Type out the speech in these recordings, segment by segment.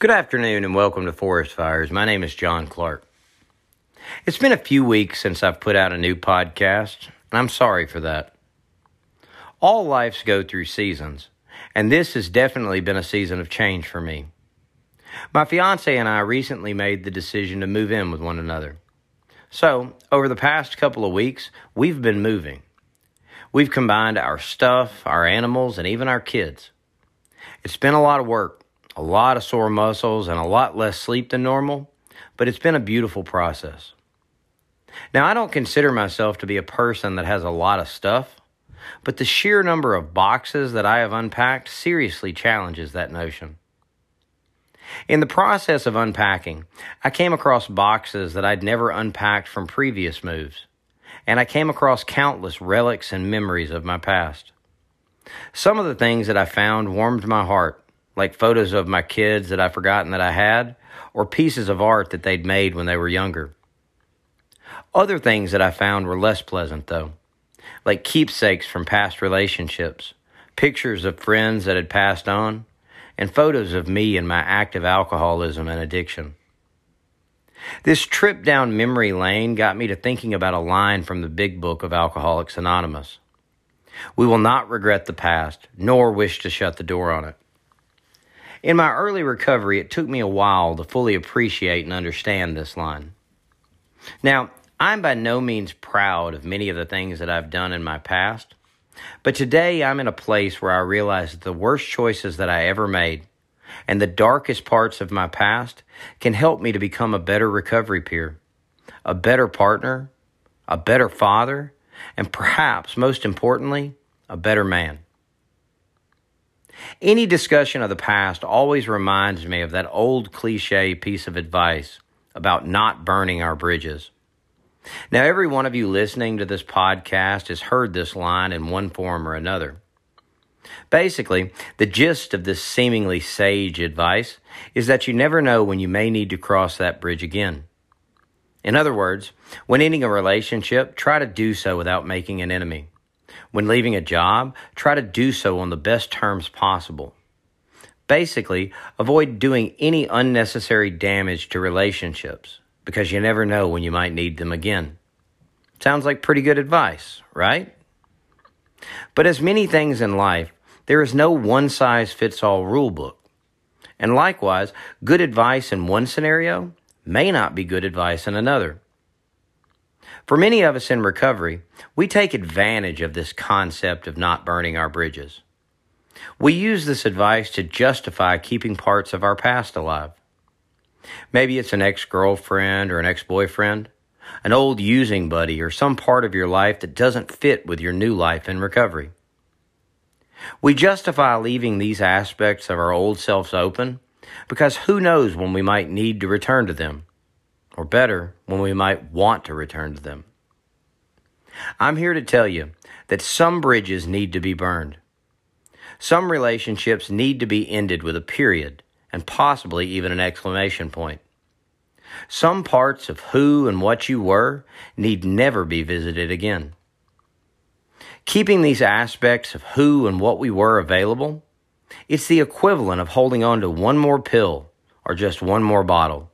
Good afternoon and welcome to Forest Fires. My name is John Clark. It's been a few weeks since I've put out a new podcast, and I'm sorry for that. All lives go through seasons, and this has definitely been a season of change for me. My fiance and I recently made the decision to move in with one another. So, over the past couple of weeks, we've been moving. We've combined our stuff, our animals, and even our kids. It's been a lot of work, a lot of sore muscles, and a lot less sleep than normal, but it's been a beautiful process. Now, I don't consider myself to be a person that has a lot of stuff, but the sheer number of boxes that I have unpacked seriously challenges that notion. In the process of unpacking, I came across boxes that I'd never unpacked from previous moves, and I came across countless relics and memories of my past. Some of the things that I found warmed my heart, like photos of my kids that I'd forgotten that I had, or pieces of art that they'd made when they were younger. Other things that I found were less pleasant, though, like keepsakes from past relationships, pictures of friends that had passed on, and photos of me and my active alcoholism and addiction. This trip down memory lane got me to thinking about a line from the big book of Alcoholics Anonymous. We will not regret the past, nor wish to shut the door on it. In my early recovery, it took me a while to fully appreciate and understand this line. Now, I'm by no means proud of many of the things that I've done in my past, but today I'm in a place where I realize that the worst choices that I ever made and the darkest parts of my past can help me to become a better recovery peer, a better partner, a better father, and perhaps most importantly, a better man. Any discussion of the past always reminds me of that old cliche piece of advice about not burning our bridges. Now, every one of you listening to this podcast has heard this line in one form or another. Basically, the gist of this seemingly sage advice is that you never know when you may need to cross that bridge again. In other words, when ending a relationship, try to do so without making an enemy. When leaving a job, try to do so on the best terms possible. Basically, avoid doing any unnecessary damage to relationships because you never know when you might need them again. Sounds like pretty good advice, right? But as many things in life, there is no one size fits all rule book. And likewise, good advice in one scenario may not be good advice in another. For many of us in recovery, we take advantage of this concept of not burning our bridges. We use this advice to justify keeping parts of our past alive. Maybe it's an ex girlfriend or an ex boyfriend, an old using buddy, or some part of your life that doesn't fit with your new life in recovery. We justify leaving these aspects of our old selves open because who knows when we might need to return to them, or better, when we might want to return to them. I'm here to tell you that some bridges need to be burned. Some relationships need to be ended with a period and possibly even an exclamation point. Some parts of who and what you were need never be visited again. Keeping these aspects of who and what we were available, it's the equivalent of holding on to one more pill or just one more bottle.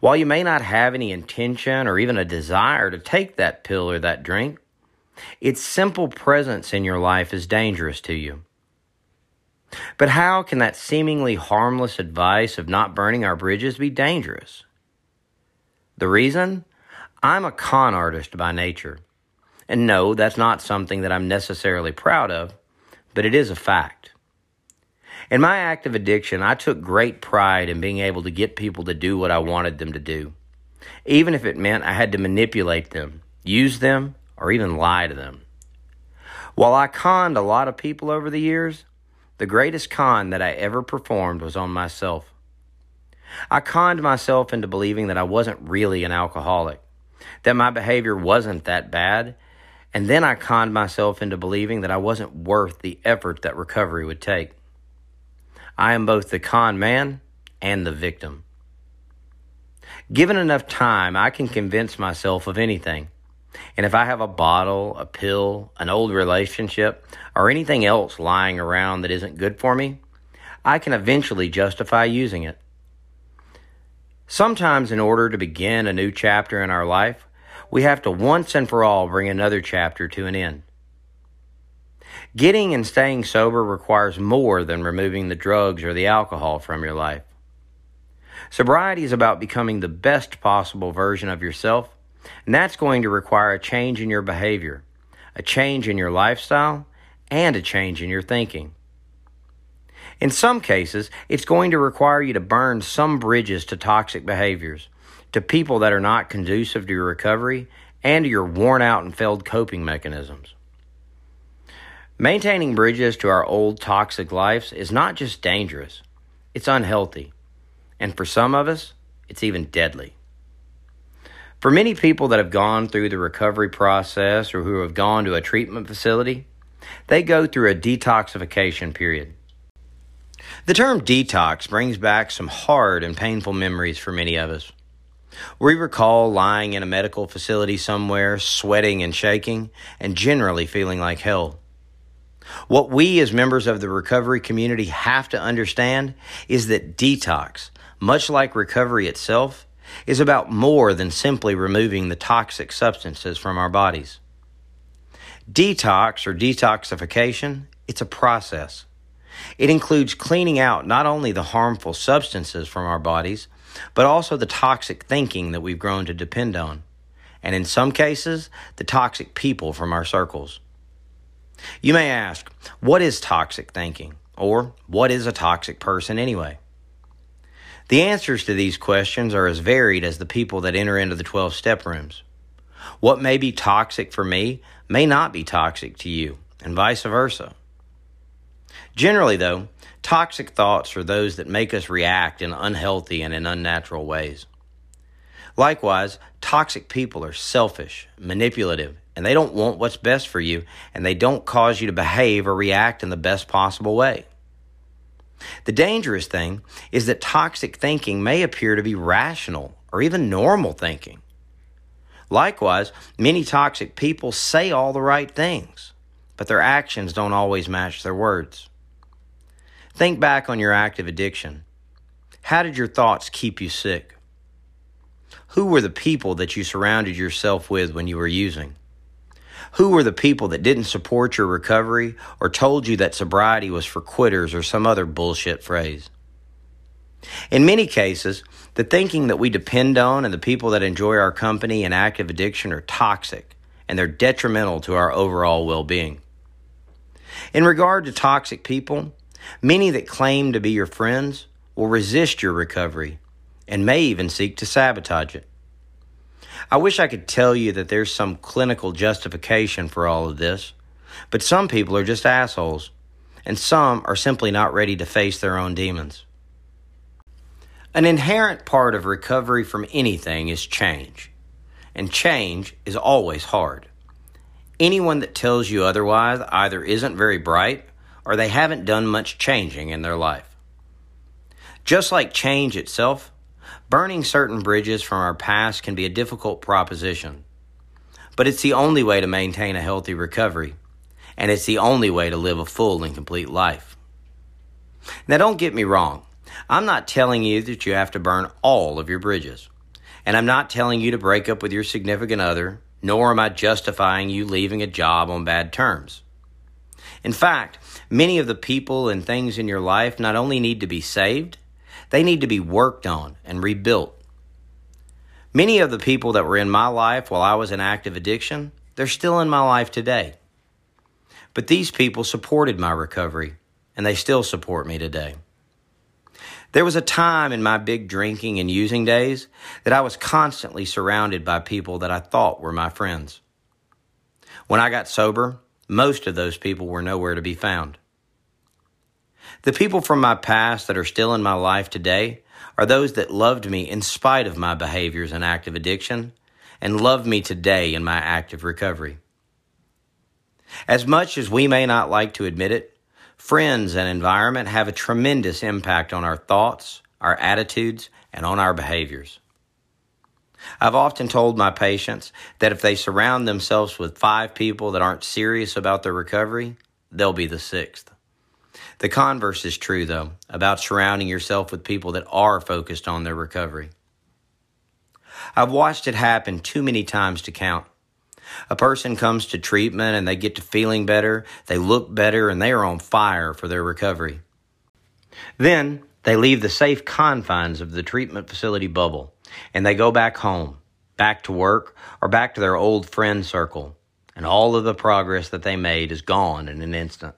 While you may not have any intention or even a desire to take that pill or that drink, its simple presence in your life is dangerous to you. But how can that seemingly harmless advice of not burning our bridges be dangerous? The reason? I'm a con artist by nature. And no, that's not something that I'm necessarily proud of, but it is a fact. In my active addiction, I took great pride in being able to get people to do what I wanted them to do, even if it meant I had to manipulate them, use them, or even lie to them. While I conned a lot of people over the years, the greatest con that I ever performed was on myself. I conned myself into believing that I wasn't really an alcoholic, that my behavior wasn't that bad, And then I conned myself into believing that I wasn't worth the effort that recovery would take. I am both the con man and the victim. Given enough time, I can convince myself of anything. And if I have a bottle, a pill, an old relationship, or anything else lying around that isn't good for me, I can eventually justify using it. Sometimes, in order to begin a new chapter in our life, we have to once and for all bring another chapter to an end. Getting and staying sober requires more than removing the drugs or the alcohol from your life. Sobriety is about becoming the best possible version of yourself, and that's going to require a change in your behavior, a change in your lifestyle, and a change in your thinking. In some cases, it's going to require you to burn some bridges to toxic behaviors, to people that are not conducive to your recovery, and to your worn out and failed coping mechanisms. Maintaining bridges to our old toxic lives is not just dangerous, it's unhealthy. And for some of us, it's even deadly. For many people that have gone through the recovery process or who have gone to a treatment facility, they go through a detoxification period. The term detox brings back some hard and painful memories for many of us. We recall lying in a medical facility somewhere, sweating and shaking, and generally feeling like hell. What we as members of the recovery community have to understand is that detox, much like recovery itself, is about more than simply removing the toxic substances from our bodies. Detox or detoxification, it's a process. It includes cleaning out not only the harmful substances from our bodies, but also the toxic thinking that we've grown to depend on, and in some cases, the toxic people from our circles. You may ask, what is toxic thinking? Or what is a toxic person anyway? The answers to these questions are as varied as the people that enter into the 12 step rooms. What may be toxic for me may not be toxic to you, and vice versa. Generally, though, toxic thoughts are those that make us react in unhealthy and in unnatural ways. Likewise, toxic people are selfish, manipulative, and they don't want what's best for you, and they don't cause you to behave or react in the best possible way. The dangerous thing is that toxic thinking may appear to be rational or even normal thinking. Likewise, many toxic people say all the right things, but their actions don't always match their words. Think back on your active addiction. How did your thoughts keep you sick? Who were the people that you surrounded yourself with when you were using? Who were the people that didn't support your recovery or told you that sobriety was for quitters or some other bullshit phrase? In many cases, the thinking that we depend on and the people that enjoy our company and active addiction are toxic and they're detrimental to our overall well being. In regard to toxic people, many that claim to be your friends will resist your recovery and may even seek to sabotage it. I wish I could tell you that there's some clinical justification for all of this, but some people are just assholes, and some are simply not ready to face their own demons. An inherent part of recovery from anything is change, and change is always hard. Anyone that tells you otherwise either isn't very bright or they haven't done much changing in their life. Just like change itself, Burning certain bridges from our past can be a difficult proposition, but it's the only way to maintain a healthy recovery, and it's the only way to live a full and complete life. Now, don't get me wrong. I'm not telling you that you have to burn all of your bridges. And I'm not telling you to break up with your significant other, nor am I justifying you leaving a job on bad terms. In fact, many of the people and things in your life not only need to be saved, they need to be worked on and rebuilt. Many of the people that were in my life while I was in active addiction, they're still in my life today. But these people supported my recovery, and they still support me today. There was a time in my big drinking and using days that I was constantly surrounded by people that I thought were my friends. When I got sober, most of those people were nowhere to be found. The people from my past that are still in my life today are those that loved me in spite of my behaviors and active addiction and love me today in my active recovery. As much as we may not like to admit it, friends and environment have a tremendous impact on our thoughts, our attitudes, and on our behaviors. I've often told my patients that if they surround themselves with five people that aren't serious about their recovery, they'll be the sixth. The converse is true, though, about surrounding yourself with people that are focused on their recovery. I've watched it happen too many times to count. A person comes to treatment and they get to feeling better, they look better, and they are on fire for their recovery. Then they leave the safe confines of the treatment facility bubble and they go back home, back to work, or back to their old friend circle, and all of the progress that they made is gone in an instant.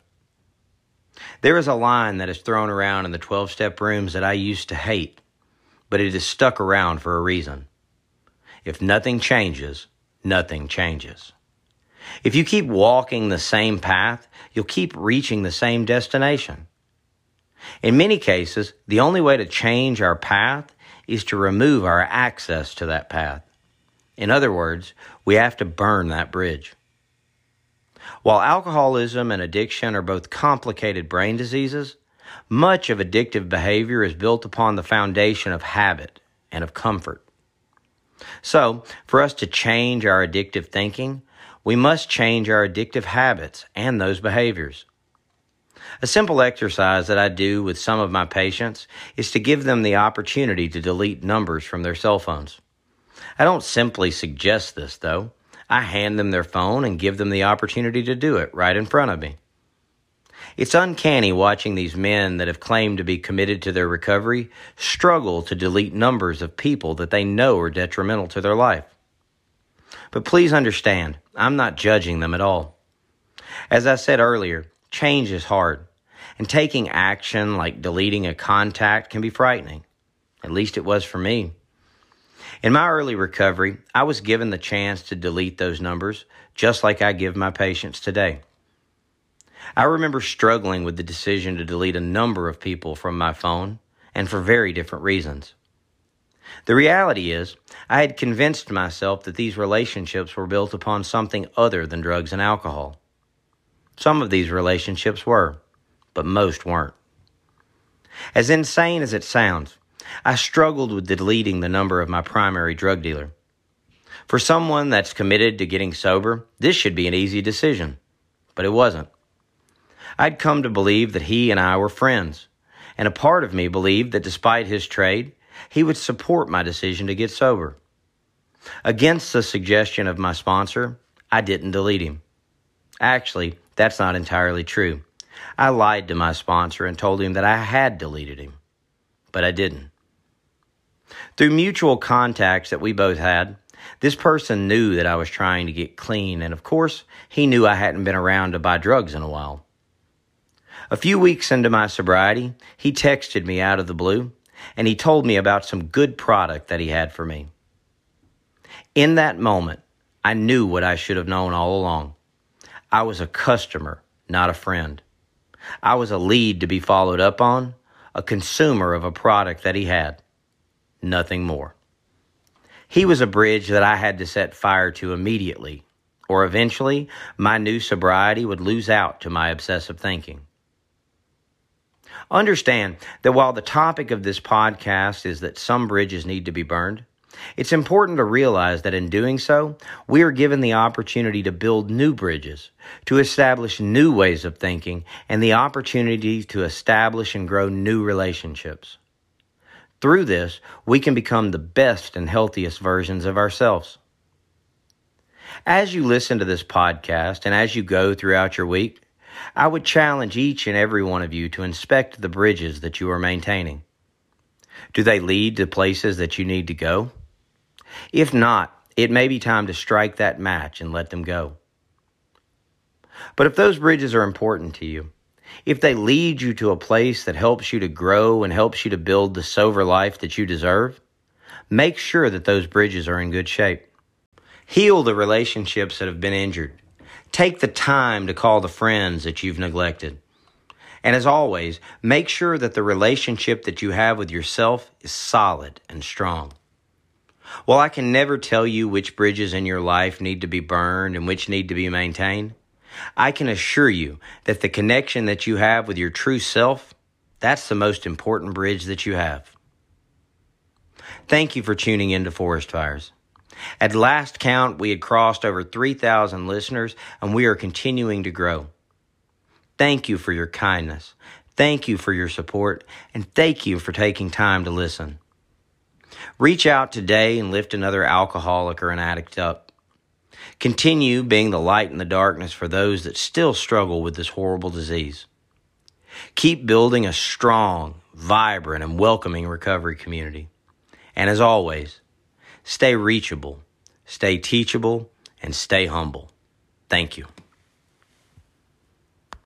There is a line that is thrown around in the 12 step rooms that I used to hate, but it is stuck around for a reason. If nothing changes, nothing changes. If you keep walking the same path, you'll keep reaching the same destination. In many cases, the only way to change our path is to remove our access to that path. In other words, we have to burn that bridge. While alcoholism and addiction are both complicated brain diseases, much of addictive behavior is built upon the foundation of habit and of comfort. So, for us to change our addictive thinking, we must change our addictive habits and those behaviors. A simple exercise that I do with some of my patients is to give them the opportunity to delete numbers from their cell phones. I don't simply suggest this, though. I hand them their phone and give them the opportunity to do it right in front of me. It's uncanny watching these men that have claimed to be committed to their recovery struggle to delete numbers of people that they know are detrimental to their life. But please understand, I'm not judging them at all. As I said earlier, change is hard, and taking action like deleting a contact can be frightening. At least it was for me. In my early recovery, I was given the chance to delete those numbers, just like I give my patients today. I remember struggling with the decision to delete a number of people from my phone, and for very different reasons. The reality is, I had convinced myself that these relationships were built upon something other than drugs and alcohol. Some of these relationships were, but most weren't. As insane as it sounds, I struggled with deleting the number of my primary drug dealer. For someone that's committed to getting sober, this should be an easy decision, but it wasn't. I'd come to believe that he and I were friends, and a part of me believed that despite his trade, he would support my decision to get sober. Against the suggestion of my sponsor, I didn't delete him. Actually, that's not entirely true. I lied to my sponsor and told him that I had deleted him, but I didn't. Through mutual contacts that we both had, this person knew that I was trying to get clean, and of course, he knew I hadn't been around to buy drugs in a while. A few weeks into my sobriety, he texted me out of the blue and he told me about some good product that he had for me. In that moment, I knew what I should have known all along. I was a customer, not a friend. I was a lead to be followed up on, a consumer of a product that he had nothing more. He was a bridge that I had to set fire to immediately, or eventually my new sobriety would lose out to my obsessive thinking. Understand that while the topic of this podcast is that some bridges need to be burned, it's important to realize that in doing so, we are given the opportunity to build new bridges, to establish new ways of thinking, and the opportunity to establish and grow new relationships. Through this, we can become the best and healthiest versions of ourselves. As you listen to this podcast and as you go throughout your week, I would challenge each and every one of you to inspect the bridges that you are maintaining. Do they lead to places that you need to go? If not, it may be time to strike that match and let them go. But if those bridges are important to you, if they lead you to a place that helps you to grow and helps you to build the sober life that you deserve, make sure that those bridges are in good shape. Heal the relationships that have been injured. Take the time to call the friends that you've neglected. And as always, make sure that the relationship that you have with yourself is solid and strong. While I can never tell you which bridges in your life need to be burned and which need to be maintained, I can assure you that the connection that you have with your true self, that's the most important bridge that you have. Thank you for tuning in to Forest Fires. At last count, we had crossed over 3,000 listeners and we are continuing to grow. Thank you for your kindness. Thank you for your support and thank you for taking time to listen. Reach out today and lift another alcoholic or an addict up. Continue being the light in the darkness for those that still struggle with this horrible disease. Keep building a strong, vibrant, and welcoming recovery community. And as always, stay reachable, stay teachable, and stay humble. Thank you.